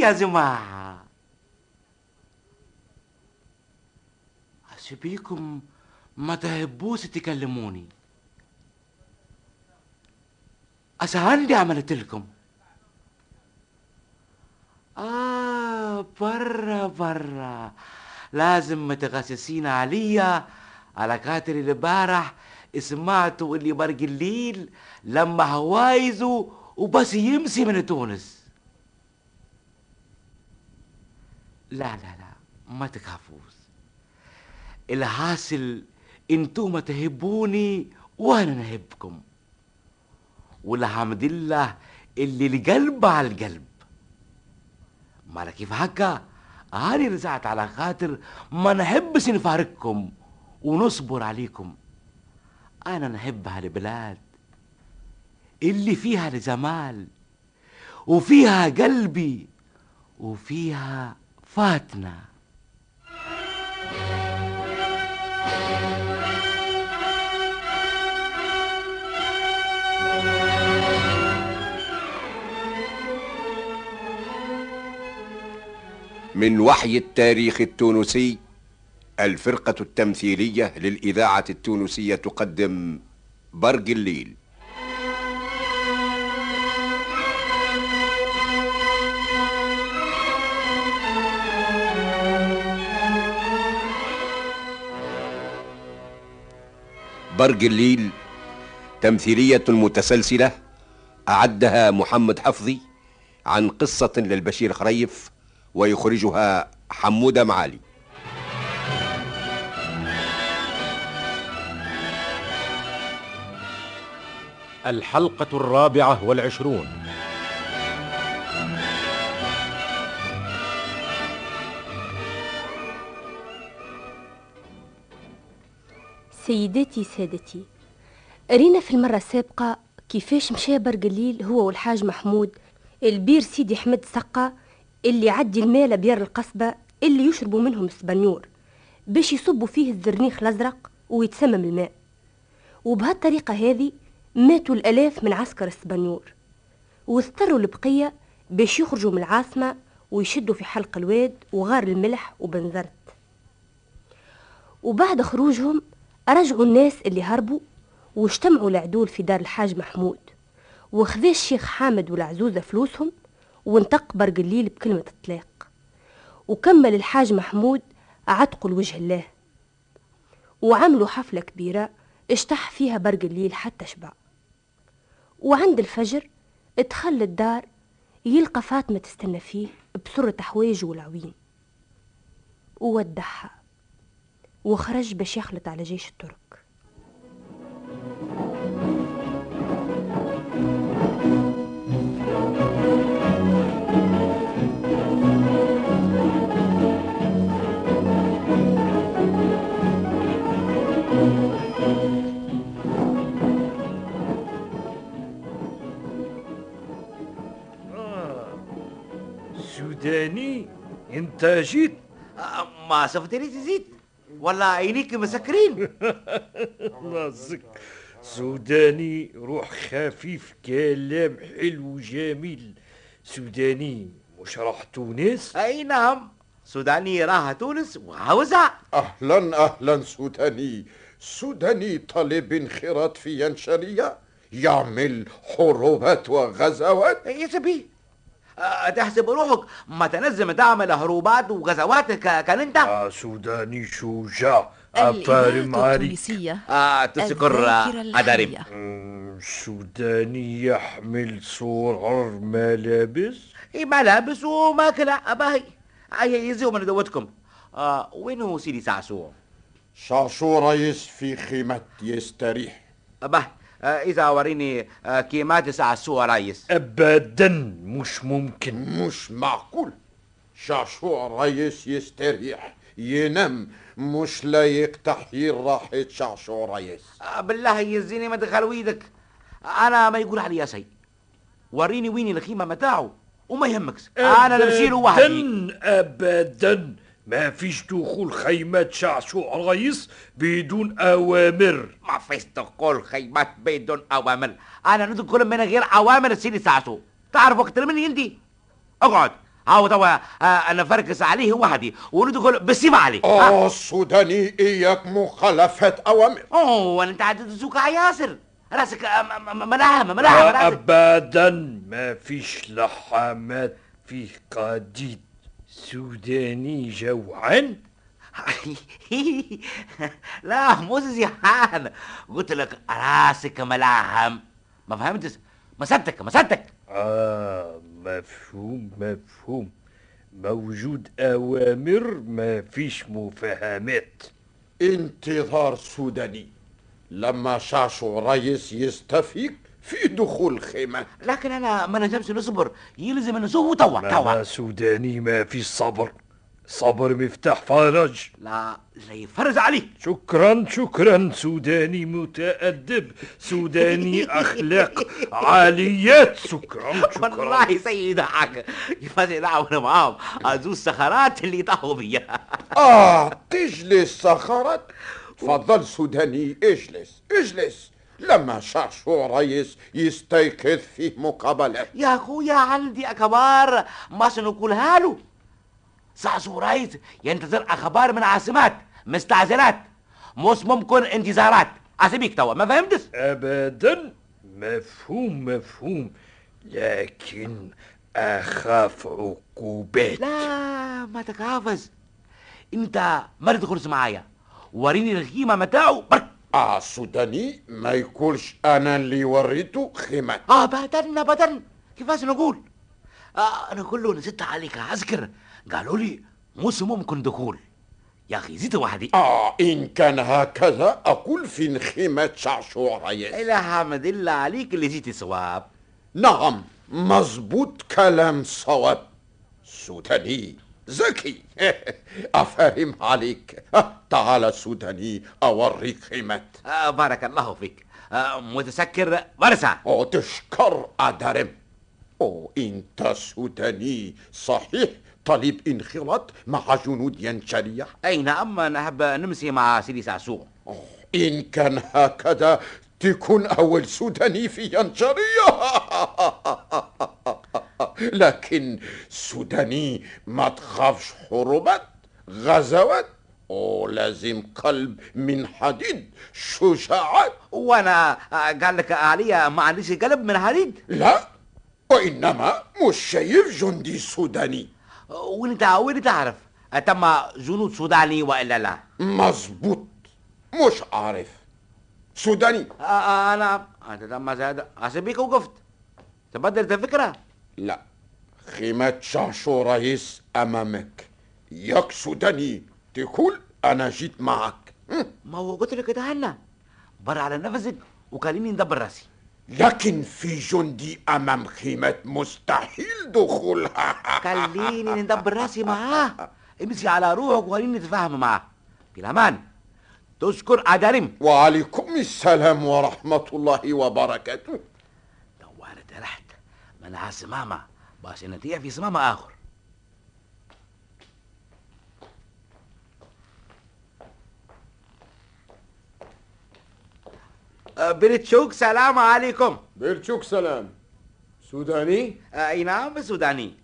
يا جماعة أسيبيكم ما تهبوش تكلموني أسا عندي عملت لكم آه برا برا لازم متغسسين عليا على خاطر البارح سمعتوا اللي برق الليل لما هوايزه وبس يمشي من تونس لا لا لا ما تخافوش. الحاصل أنتم تحبوني وأنا نحبكم. والحمد لله اللي القلب على القلب. ما كيف هكا هاني رجعت على خاطر ما نحبش نفارقكم ونصبر عليكم. أنا نحب هالبلاد اللي فيها الجمال وفيها قلبي وفيها فاتنة من وحي التاريخ التونسي الفرقة التمثيلية للإذاعة التونسية تقدم برق الليل. برق الليل تمثيلية متسلسلة أعدها محمد حفظي عن قصة للبشير خريف ويخرجها حمودة معالي. الحلقة الرابعة والعشرون. سيداتي سادتي. رينا في المرة السابقة كيفاش مشى برق الليل هو والحاج محمود لبير سيدي حمد سقة اللي عدي الماء لبيار القصبة اللي يشربوا منهم السبنيور باش يصبوا فيه الزرنيخ الأزرق ويتسمم الماء. وبهالطريقة هذه ماتوا الألاف من عسكر السبنيور. واضطروا البقية باش يخرجوا من العاصمة ويشدوا في حلق الواد وغار الملح وبنزرت. وبعد خروجهم رجعوا الناس اللي هربوا واجتمعوا العدول في دار الحاج محمود وخذا الشيخ حامد والعزوزة فلوسهم وانتق برق الليل بكلمة إطلاق. وكمل الحاج محمود عتقوا لوجه الله. وعملوا حفلة كبيرة اشتح فيها برق الليل حتى شبع. وعند الفجر ادخل الدار يلقى فاطمة تستنى فيه بسرة حوايج والعوين. وودعها وخرج باش يخلط على جيش الترك. سوداني انت جيت آه، ما شفتني تزيد ولا عينيك مسكرين. نازك. سوداني روح خفيف كلام حلو جميل. سوداني مش راح تونس؟ أي نعم. سوداني راها تونس وعاوزها أهلا أهلا سوداني. سوداني طالب انخراط في ينشرية. يعمل حروبات وغزوات. يا سبي. تحسب روحك. ما تنزم تعمل هروبات وغزوات كان انت آه سوداني شجاع أفارم عليك آه تذكر. مم، سوداني يحمل صور ملابس. ملابس وماكلة. أباهي. هيا يزيو من دوتكم. آه وينو سيدي سعسوع شاشو رئيس في خيمة يستريح. أباه. آه إذا وريني آه كيمات سعسوع ريس. أبدا مش ممكن. مش معقول. شاشو رئيس يستريح ينام مش لايق تحيير راحة شاشو رئيس آه بالله يزيني ما دخل ويدك. أنا ما يقول علي شيء وريني وين الخيمة متاعه وما يهمكش. أنا نشيله وحدي. أبدا أبدا. ما فيش دخول خيمات شعشوع رئيس بدون أوامر. ما فيش تقول خيمات بدون أوامر. أنا ندخل من غير أوامر سيدي سعسوع تعرف أكتر مني أنت اقعد. هاو توا آه أنا فركس عليه وحدي. وندخل بالسيف عليه. آه السوداني إياك مخالفة أوامر. أوه أنت عاد تسوق ياسر. راسك آه، م- م- ملاحمه ملاحمه راسك. أبدا. ما فيش لحامات فيه قديد. سوداني جوعان لا مو زيحان قلت لك راسك ملاحم ما فهمتش؟ مسدتك مسدتك آه مفهوم مفهوم. موجود أوامر ما فيش مفاهمات. انتظار سوداني. لما شاشو رئيس يستفيق في دخول خيمة. لكن أنا ما نجمش نصبر. يلزم نسوه توا توا. سوداني ما في صبر. صبر مفتاح فرج. لا لا يفرز عليك شكرا شكرا. سوداني متأدب. سوداني أخلاق عاليات. شكرا شكرا. والله سيد حاجة يفاز دعونا معاهم. ازو السخرات اللي طاحوا بيها آه تجلس صخرت فضل سوداني اجلس اجلس. لما شاشو رئيس يستيقظ في مقابلة. يا أخويا عندي أخبار. ما سنقولها له؟ رايز ينتظر أخبار من عاصمات مستعجلات مش ممكن انتظارات. اسيبك توا ما فهمتش؟ أبدا مفهوم مفهوم. لكن أخاف عقوبات. لا ما تخافش. انت ما تدخلش معايا. وريني الخيمه متاعه برك. آه السوداني ما يقولش أنا اللي وريته خيمة. آه ابدا ابدا كيفاش نقول؟ آه أنا كله نزلت عليك عسكر. قالوا لي مش ممكن دخول. يا أخي زيت وحدي. آه إن كان هكذا أقول في خيمة شعشو رئيس لا حمد الله عليك اللي جيتي صواب نعم مظبوط كلام صواب سوداني. ذكي أفهم عليك. تعال سوداني أوريك خيمة آه بارك الله فيك. آه متسكر ورسع أو تشكر أدرم. أو أنت سوداني صحيح. طالب انخراط مع جنود ينشرية اي نعم نحب نمشي مع سيدي سعسوع إن كان هكذا تكون أول سوداني في ينشرية لكن سوداني ما تخافش حروبات غزوات أو لازم قلب من حديد شجاعات. وأنا قال لك عليا ما عنديش قلب من حديد؟ لا وإنما مش شايف جندي سوداني. وانت وين تعرف؟ تم جنود سوداني وإلا لا؟ مظبوط مش عارف. سوداني. أنا أنت تم زاد اسيبك وقفت. تبدلت الفكرة؟ لا. خيمة شاشو رئيس أمامك. ياك سوداني تقول أنا جيت معك. ما هو قلت لك اتهنى برا على نفسك وخليني ندبر راسي لكن في جندي أمام خيمة مستحيل دخولها. خليني ندبر راسي معاه. امشي على روحك وخليني نتفاهم معاه. بالامان تشكر ادارم وعليكم السلام ورحمة الله وبركاته. دوارة رحت منها سمامة بس نتيجة في سمامة آخر. أه، بريتشوك سلام عليكم. بيرتشوك سلام. سوداني؟ أه، أي نعم سوداني.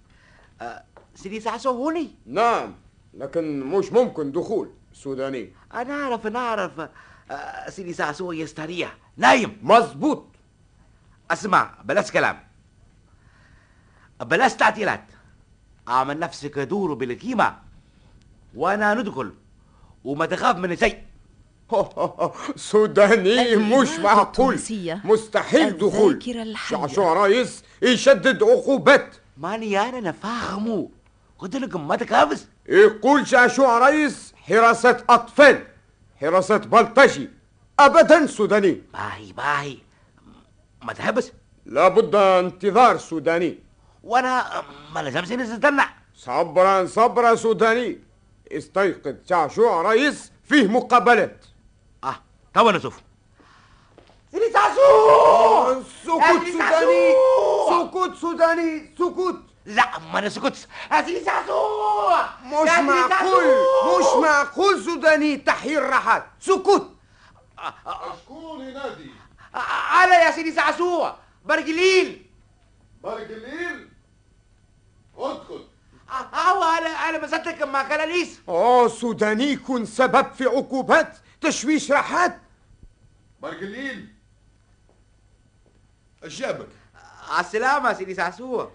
أه، سيدي سعسو هوني؟ نعم لكن مش ممكن دخول سوداني. أنا اعرف أنا اعرف سيدي سعسو يستريح. نايم. مظبوط. أسمع بلاش كلام. بلاش تعطيلات. اعمل نفسك دور بالقيمة. وأنا ندخل. وما تخاف من شيء. سوداني مش معقول. مستحيل دخول. شعشوع رئيس يشدد عقوبات. ماني أنا نفهمه قلت لكم ما تكابس يقول شعشوع رئيس حراسة أطفال. حراسة بلطجي. أبدا سوداني. باهي باهي. ما تحبس لابد انتظار سوداني. وأنا ما لازمش نستنى صبرا صبرا سوداني. استيقظ شعشوع رئيس فيه مقابلات. آه توا نشوف سيدي سعسوع سكوت سوداني. سكوت سوداني سكوت. لا ما نسكتش يا سيدي سعسوع مش معقول. مش معقول سوداني تحيي الراحات سكوت. شكون ينادي أنا يا سيدي سعسوع برجليل برك أدخل. هو أنا أنا مسكتك مع كلاليس آه سوداني يكون سبب في عقوبات تشويش راحات. برك الليل إيش جابك على السلامة سيدي سعسوع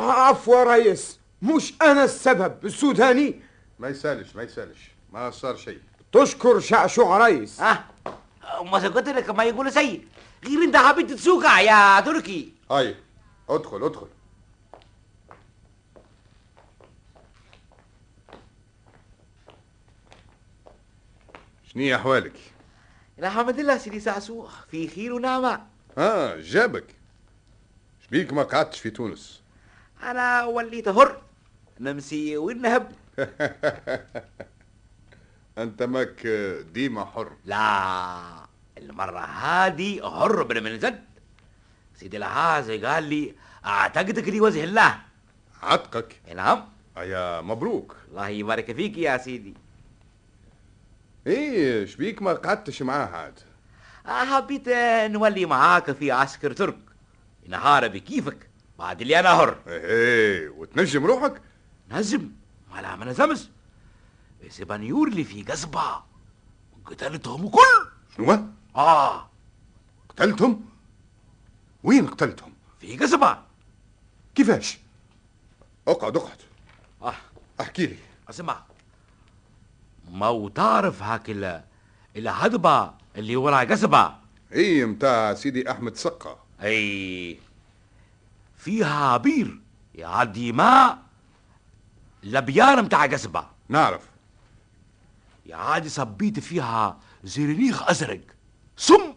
عفوا رئيس مش أنا السبب السوداني ما يسالش ما يسالش. ما صار شيء. تشكر شعشوع رئيس آه ما قلت لك ما يقول سيء غير انت حبيت تسوقع يا تركي. هاي أدخل أدخل. شني أحوالك؟ الحمد لله سيدي سعسوع في خير ونعمة. آه جابك. شبيك ما قعدتش في تونس؟ أنا وليت حر نمسي ونهب. أنت ماك ديما حر. لا المرة بلا من زد. سيدي الحاج قال لي أعتقدك لي وجه الله. عتقك؟ نعم. يا مبروك. الله يبارك فيك يا سيدي. إيه شبيك ما قعدتش معاه عاد؟ حبيت نولي معاك في عسكر ترك. نهار بكيفك بعد اللي أنا حر إيه وتنجم روحك؟ نزم ولا ما نزمش سبانيور اللي في قصبة قتلتهم كل. شنو؟ آه. قتلتهم؟ وين قتلتهم؟ في قصبة كيفاش؟ أقعد أقعد. آه. أحكي لي. أسمع. ما تعرف هاك ال- الهضبة اللي ورا قصبة. إيه متاع سيدي أحمد سقا. أي فيها بير يعدي ماء لبيار متاع قصبة. نعرف. يعادي صبيت فيها زرنيخ أزرق. سم.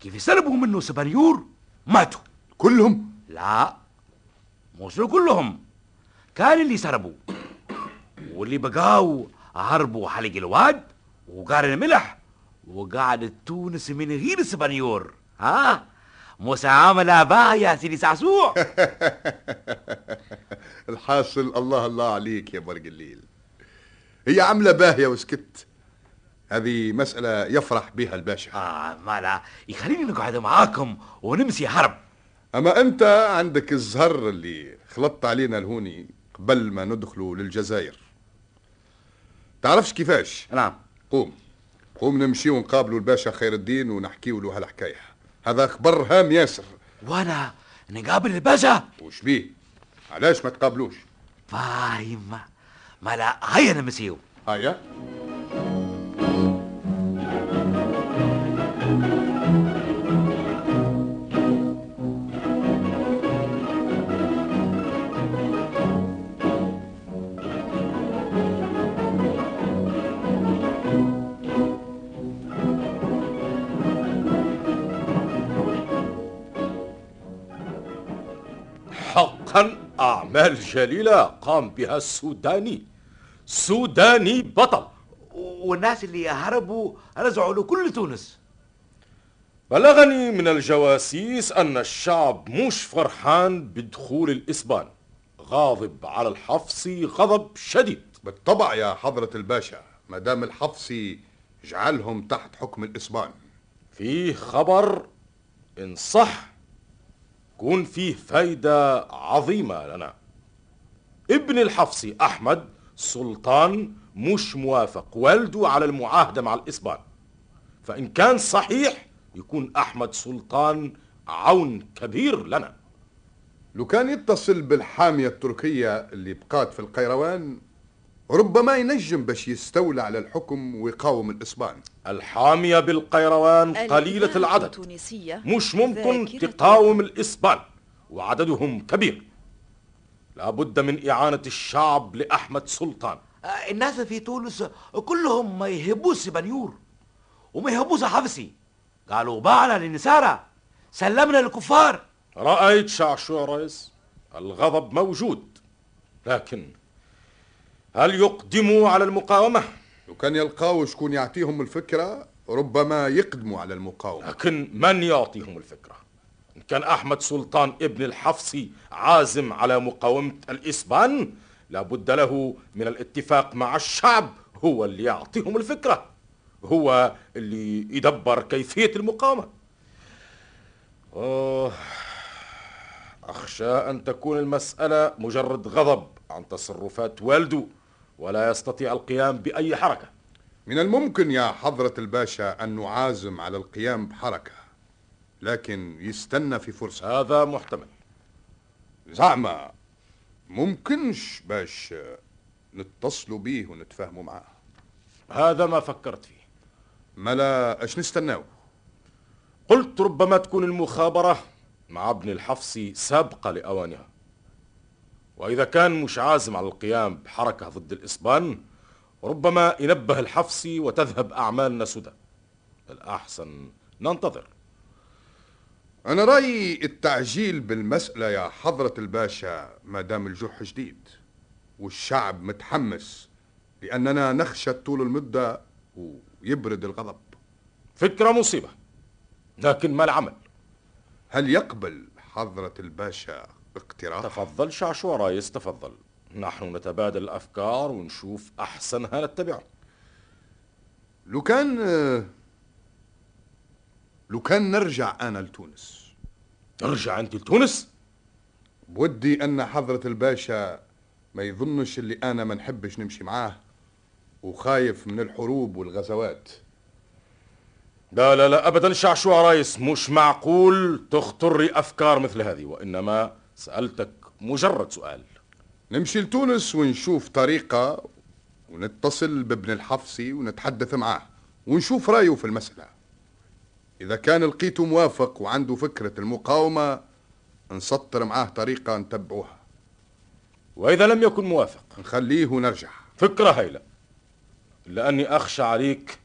كيف يسلبوا منه سبانيور ماتوا. كلهم؟ لا مش كلهم. كان اللي سربوا. واللي بقاو هربوا حلق الواد وقارن الملح وقعدت تونس من غير سبانيور. ها؟ مساملة باه يا سيدي سعسوع. الحاصل الله الله عليك يا برق الليل. هي عاملة باهية وسكت. هذه مسألة يفرح بها الباشا. آه ما لا. يخليني نقعد معاكم ونمسي حرب أما أنت عندك الزهر اللي خلطت علينا الهوني قبل ما ندخلوا للجزائر. تعرفش كيفاش؟ نعم. قوم. قوم نمشي ونقابلوا الباشا خير الدين ونحكيوا له هالحكاية. هذا خبر هام ياسر. وأنا نقابل الباشا؟ وش بيه؟ علاش ما تقابلوش؟ فاهم ما لا هيا نمسيو. هيا. أعمال جليلة قام بها السوداني. سوداني بطل. والناس اللي هربوا رجعوا لكل تونس. بلغني من الجواسيس أن الشعب مش فرحان بدخول الإسبان. غاضب على الحفصي غضب شديد. بالطبع يا حضرة الباشا ما دام الحفصي جعلهم تحت حكم الإسبان. فيه خبر إن صح كون فيه فايدة عظيمة لنا. ابن الحفصي أحمد سلطان مش موافق والده على المعاهدة مع الإسبان. فإن كان صحيح يكون أحمد سلطان عون كبير لنا. لو كان يتصل بالحامية التركية اللي بقات في القيروان ربما ينجم باش يستولى على الحكم ويقاوم الإسبان. الحامية بالقيروان قليلة العدد. مش ممكن تقاوم الإسبان وعددهم كبير. لابد من إعانة الشعب لأحمد سلطان. آه، الناس في تونس كلهم ما يهبوش بنيور وما يهبوش حفصي قالوا باعنا للنسارة سلمنا للكفار. رأيت شعشوع رئيس الغضب موجود لكن هل يقدموا على المقاومة؟ لو كان يلقاو شكون يعطيهم الفكرة؟ ربما يقدموا على المقاومة. لكن من يعطيهم الفكرة؟ كان أحمد سلطان ابن الحفصي عازم على مقاومة الإسبان لابد له من الاتفاق مع الشعب هو اللي يعطيهم الفكرة هو اللي يدبر كيفية المقاومة. أوه. أخشى أن تكون المسألة مجرد غضب عن تصرفات والده ولا يستطيع القيام بأي حركة. من الممكن يا حضرة الباشا أن نعازم على القيام بحركة. لكن يستنى في فرصة. هذا محتمل. زعما ممكنش باش نتصلوا بيه ونتفاهموا معاه. هذا ما فكرت فيه. ملا اش نستناو؟ قلت ربما تكون المخابرة مع ابن الحفصي سابقة لأوانها. وإذا كان مش عازم على القيام بحركة ضد الإسبان ربما ينبه الحفصي وتذهب أعمالنا سدى. الأحسن ننتظر. أنا رأيي التعجيل بالمسألة يا حضرة الباشا ما دام الجح جديد والشعب متحمس لأننا نخشى طول المدة ويبرد الغضب. فكرة مصيبة لكن ما العمل؟ هل يقبل حضرة الباشا اقتراح؟ تفضل شعشوع رايس تفضل نحن نتبادل الأفكار ونشوف أحسنها نتبعه. لو كان لو كان نرجع أنا لتونس. ترجع أنت لتونس؟ بودي أن حضرة الباشا ما يظنش اللي أنا ما نحبش نمشي معاه وخايف من الحروب والغزوات. لا لا لا أبدا. شعشوع رايس مش معقول تخطري أفكار مثل هذه وإنما سألتك مجرد سؤال. نمشي لتونس ونشوف طريقة ونتصل بابن الحفصي ونتحدث معاه ونشوف رأيه في المسألة. إذا كان لقيته موافق وعنده فكرة المقاومة نسطر معاه طريقة نتبعوها وإذا لم يكن موافق نخليه ونرجع فكرة هايلة. إلا أني أخشى عليك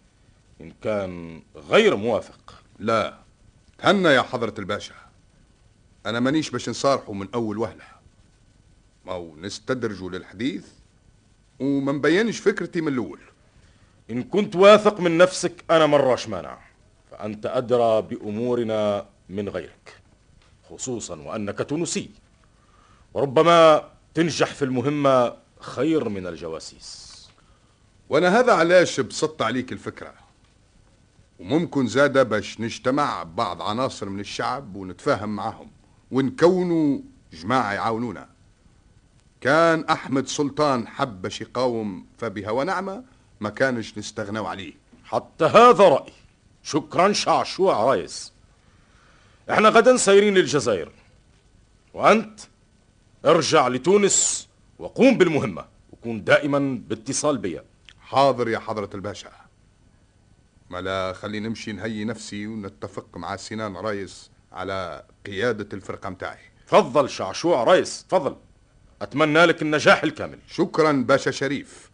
إن كان غير موافق. لا تهنى يا حضرة الباشا. أنا مانيش باش نصارحه من أول وهلة. ما هو نستدرجوا للحديث وما نبينش فكرتي من الأول. إن كنت واثق من نفسك أنا مراش مانع فأنت أدرى بأمورنا من غيرك خصوصا وأنك تونسي. وربما تنجح في المهمة خير من الجواسيس. وأنا هذا علاش بسطت عليك الفكرة. وممكن زادة باش نجتمع بعض عناصر من الشعب ونتفاهم معهم ونكونوا جماعة يعاونونا. كان أحمد سلطان حب باش يقاوم فبها ونعمة ما كانش نستغنوا عليه. حتى هذا رأي شكرا شعشوع رايس إحنا غدا سايرين للجزائر وأنت ارجع لتونس وقوم بالمهمة وكون دائما باتصال بيا. حاضر يا حضرة الباشا. ما لا خلي نمشي نهيي نفسي ونتفق مع سنان رايس على قيادة الفرقة متاعي. تفضل شعشوع رايس تفضل. أتمنى لك النجاح الكامل. شكرا باشا شريف.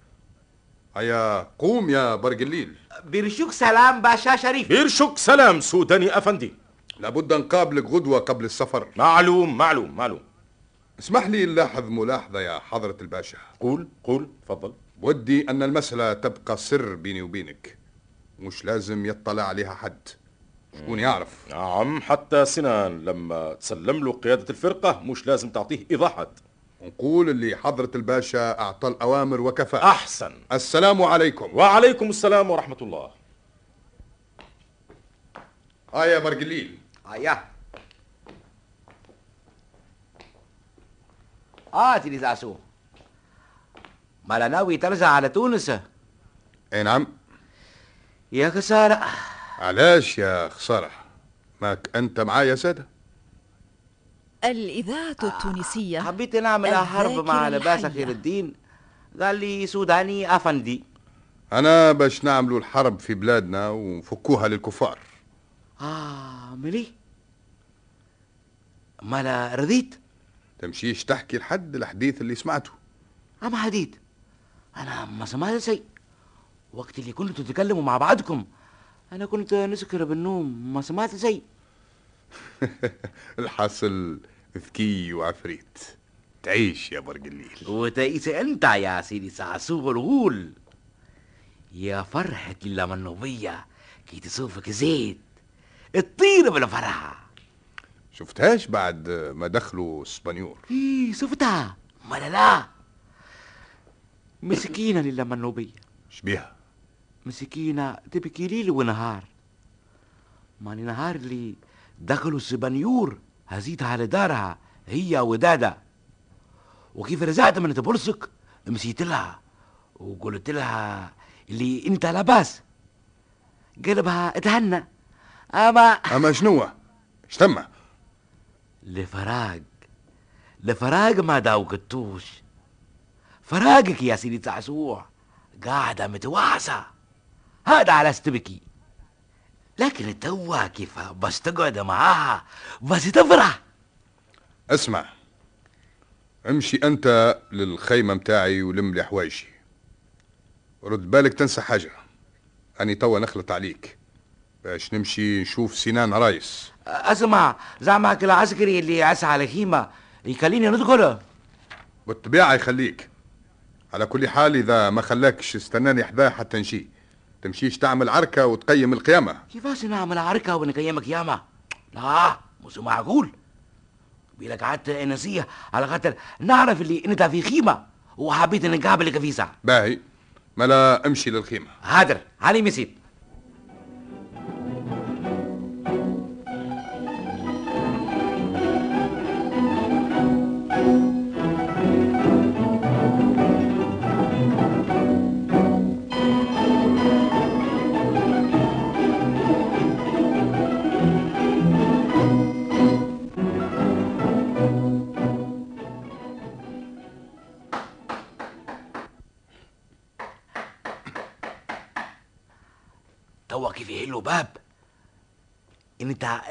هيا قوم يا برق الليل. برشوك سلام باشا شريف. بيرشك سلام سوداني أفندي. لابد نقابلك غدوة قبل السفر. معلوم معلوم معلوم. اسمح لي نلاحظ ملاحظة يا حضرة الباشا. قول قول تفضل. ودي أن المسألة تبقى سر بيني وبينك. مش لازم يطلع عليها حد. شكون يعرف؟ نعم حتى سنان لما تسلم له قيادة الفرقة مش لازم تعطيه إيضاحات. نقول اللي حضرة الباشا أعطى الأوامر وكفى. أحسن. السلام عليكم. وعليكم السلام ورحمة الله. آه يا برقليل هيا آه سيدي زعسو. ما لا ناوي ترجع على تونس؟ أي نعم. يا خسارة. علاش يا خسارة؟ ماك أنت معايا سادة؟ الإذاعة التونسية حبيت نعمل حرب مع لباس. خير الدين. قال لي سوداني أفندي. أنا باش نعملوا الحرب في بلادنا ونفكوها للكفار. آه ملي؟ مالا رضيت. تمشيش تحكي لحد الحديث اللي سمعته. أما حديد أنا ما سمعت شيء. وقت اللي كنتوا تتكلموا مع بعضكم أنا كنت نسكر بالنوم ما سمعت شيء. الحاصل ذكي وعفريت تعيش يا برق الليل وتعيس أنت يا سيدي سعسوق الغول. يا فرحة اللمنوبية كي تشوفك زيت. تطير بالفرحة شفتهاش بعد ما دخلوا اسبانيور إيه شفتها. ما لا لا. مسكينة للمنوبية شبيها مسكينة تبكي ليل ونهار. ماني نهار اللي دخلوا السبانيور هزيتها على دارها هي ودادا. وكيف رجعت من تبرسك مشيت لها. وقلت لها اللي انت لاباس. قلبها اتهنى. اما أما شنو؟ شتم لفراق. لفراق ما داوقتوش. فراقك يا سيدي تعسوع قاعدة متوعسة هذا على استبكي لكن توا كيف؟ بس تقعد معاها بس تفرح. اسمع امشي أنت للخيمة متاعي ولم لي حوايجي. رد بالك تنسى حاجة. أني توا نخلط عليك. باش نمشي نشوف سنان رايس. أسمع زعمك العسكري اللي عسى على خيمة يخليني ندخل بالطبيعة يخليك. على كل حال إذا ما خلاكش استناني حذاه حتى نشي تمشيش تعمل عركة وتقيم القيامة. كيفاش نعمل عركة ونقيمك ياما لا مش معقول. بيلك قعدت نسية على خاطر نعرف اللي أنت في خيمة وحبيت نقابلك في ساعة. باهي. ملا امشي للخيمة. هادر هاني مسيت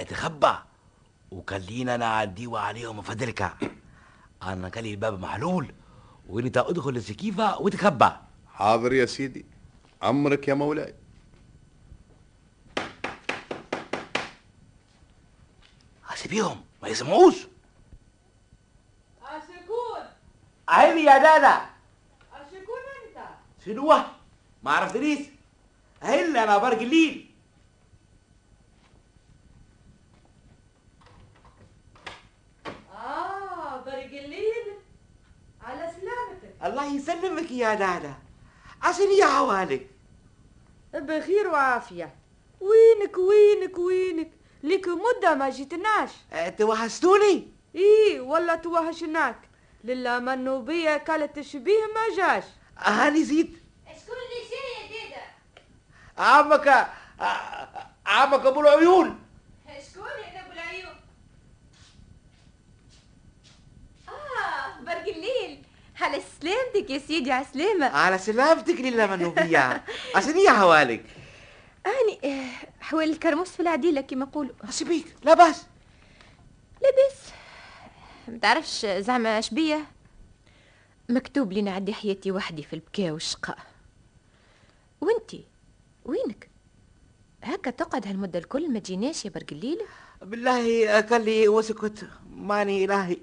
اتخبى وخلينا نعديوا عليهم فدركة أنا كلي الباب محلول وانت أدخل السكيفة وتخبى حاضر يا سيدي. أمرك يا مولاي. سيبيهم ما يسمعوش. أشكون عيني يا دادا. أشكون أنت. شنو؟ ما عرفتنيش. هل أنا برق الليل آه برق الليل على سلامتك الله يسلمك يا دادا عشان يا عوالك بخير وعافية. وينك وينك وينك؟ لك مدة ما جيتناش. أه، توحشتوني إيه ولا توحشناك لله منوبية كلت الشبيه ما جاش. هاني زيد. شكون اللي جاي يا دادا عمك عمك أبو العيون شكون يا ابو العيون آه برق الليل على سلامتك يا سيدي؟ على سلامة على سلامتك لله منوبية عشان يا عوالك أني آه، حوال الكرموس في العديلة كما يقولوا لا بأس. لاباس متعرفش زعما شبيه مكتوب لي نعدي حياتي وحدي في البكاء والشقاء. وأنتي؟ وينك؟ هكا تقعد هالمدة الكل ما تجيناش يا برق الليل؟ بالله قال لي وسكت. ماني إلهي.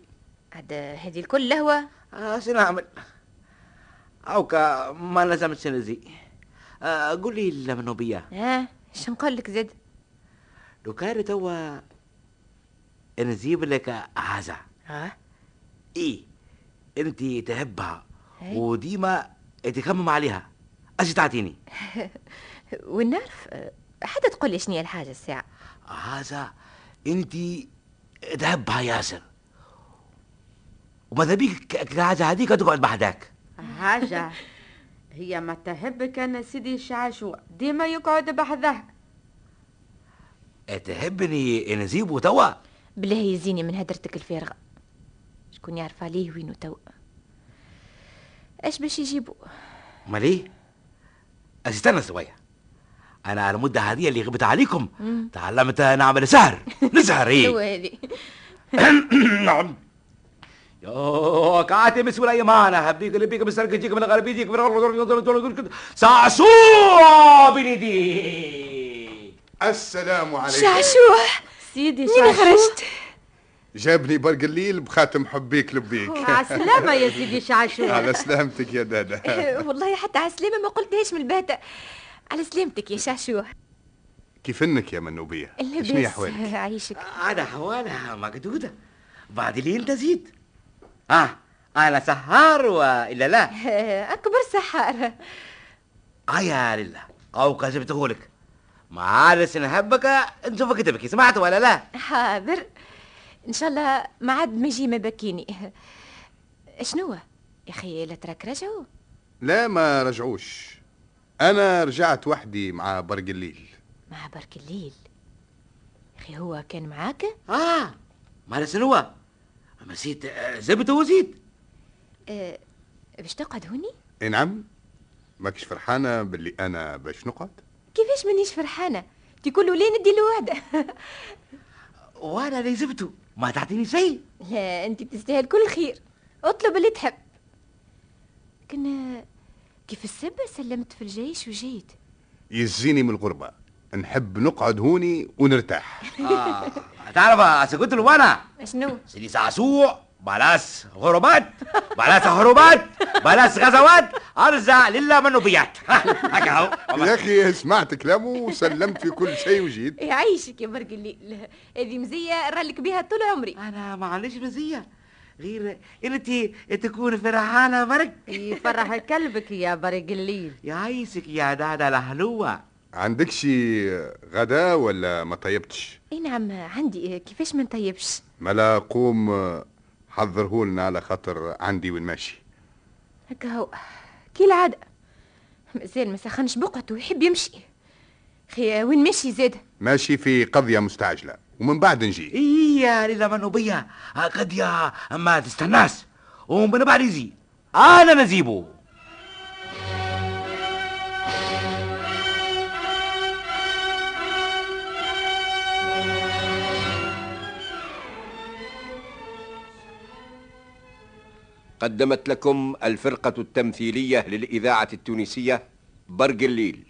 عاد هذه الكل لهوة. آه، شنو نعمل اوكا ما لازمتش نزي قولي المنوبية ها إيش نقول لك زاد لو كان توا نجيب لك عزة ها إيه انت تحبها. وديما تخمم عليها اش تعطيني ونعرف حتى تقول لي شنو الحاجة الساعة عزة انت تحبها ياسر وماذا بيك العزة هذيك تقعد بحداك حاجة هي ما تحبك أنا سيدي الشعشوع ديما يقعد بحذاه تحبني نجيبه توا؟ بالله يزيني من هدرتك الفارغة. شكون يعرف عليه وينو تو إيش باش يجيبوا امال إيه استنى شوية أنا على المدة هذه اللي غبت عليكم. تعلمت نعمل سهر نسهر إيه نعم. يا كاتب اسم الايمان هبيك اللي بيك بسرك يجيك من الغرب يجيك من سعسوع بنيدي السلام عليكم. شعشوع. سيدي من شعشوع. خرجت جابني برق الليل بخاتم حبيك لبيك. عسلامة يا سيدي شعشوع. على سلامتك يا دادا. والله حتى على سلامة ما قلتهاش من البهتة على سلامتك يا شعشوع. كيف إنك يا منوبية؟ شنو احوالك عايشك أنا حوالها مقدودة. بعد اللي انت زيد آه أنا سهار وإلا لا؟ أكبر سحارة آيا لله أو كذبته لك. ما عارس نحبك نشوف كتبك سمعت ولا لا؟ حاضر. إن شاء الله ما عاد ما يجي ما بكيني. شنو؟ يا أخي لا تراك رجعوا. لا ما رجعوش. أنا رجعت وحدي مع برق الليل. مع برك الليل؟ أخي هو كان معاك؟ آه ما شنو ما نسيت آه، زبته وزيد أه باش تقعد هوني؟ إي نعم. ماكش فرحانة باللي أنا باش نقعد؟ كيفاش مانيش فرحانة؟ تقول له ليه ندي له وأنا اللي زبته ما تعطيني شيء. لا انت تستاهل كل خير. اطلب اللي تحب. كنا كيف السبة سلمت في الجيش وجيت. يزيني من الغربة. نحب نقعد هوني ونرتاح. آه. تعرف قلت له وأنا؟ شنو سيدي سعسوع بلاس غربات بلاس هروبات بلاس غزوات ارجع للا منوبية يا أخي سمعت كلامه وسلمت في كل شيء وجيت. يعيشك يا برق الليل هذه مزية رالك بها طول عمري. أنا ما عنديش مزية. غير إنت تكون فرحانة برك يفرح قلبك يا برق الليل يعيشك يا دادا الحلوه عندك شي غدا ولا ما طيبتش؟ إي نعم عندي. كيفاش ما نطيبش؟ ملا قوم حضره لنا على خاطر عندي وين ماشي. هكا هو. كي العادة. مازال ما سخنش بقعته ويحب يمشي. خي وين ماشي زاد؟ ماشي في قضية مستعجلة ومن بعد نجي. إيه لله منوبية قد يا ما تستناس ومن بعد يزي أنا نجيبه. قدمت لكم الفرقة التمثيلية للإذاعة التونسية برق الليل.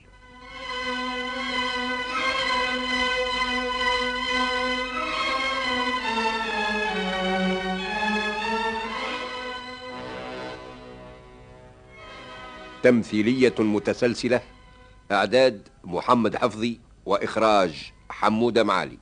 تمثيلية متسلسلة إعداد محمد حفظي وإخراج حمودة معالي.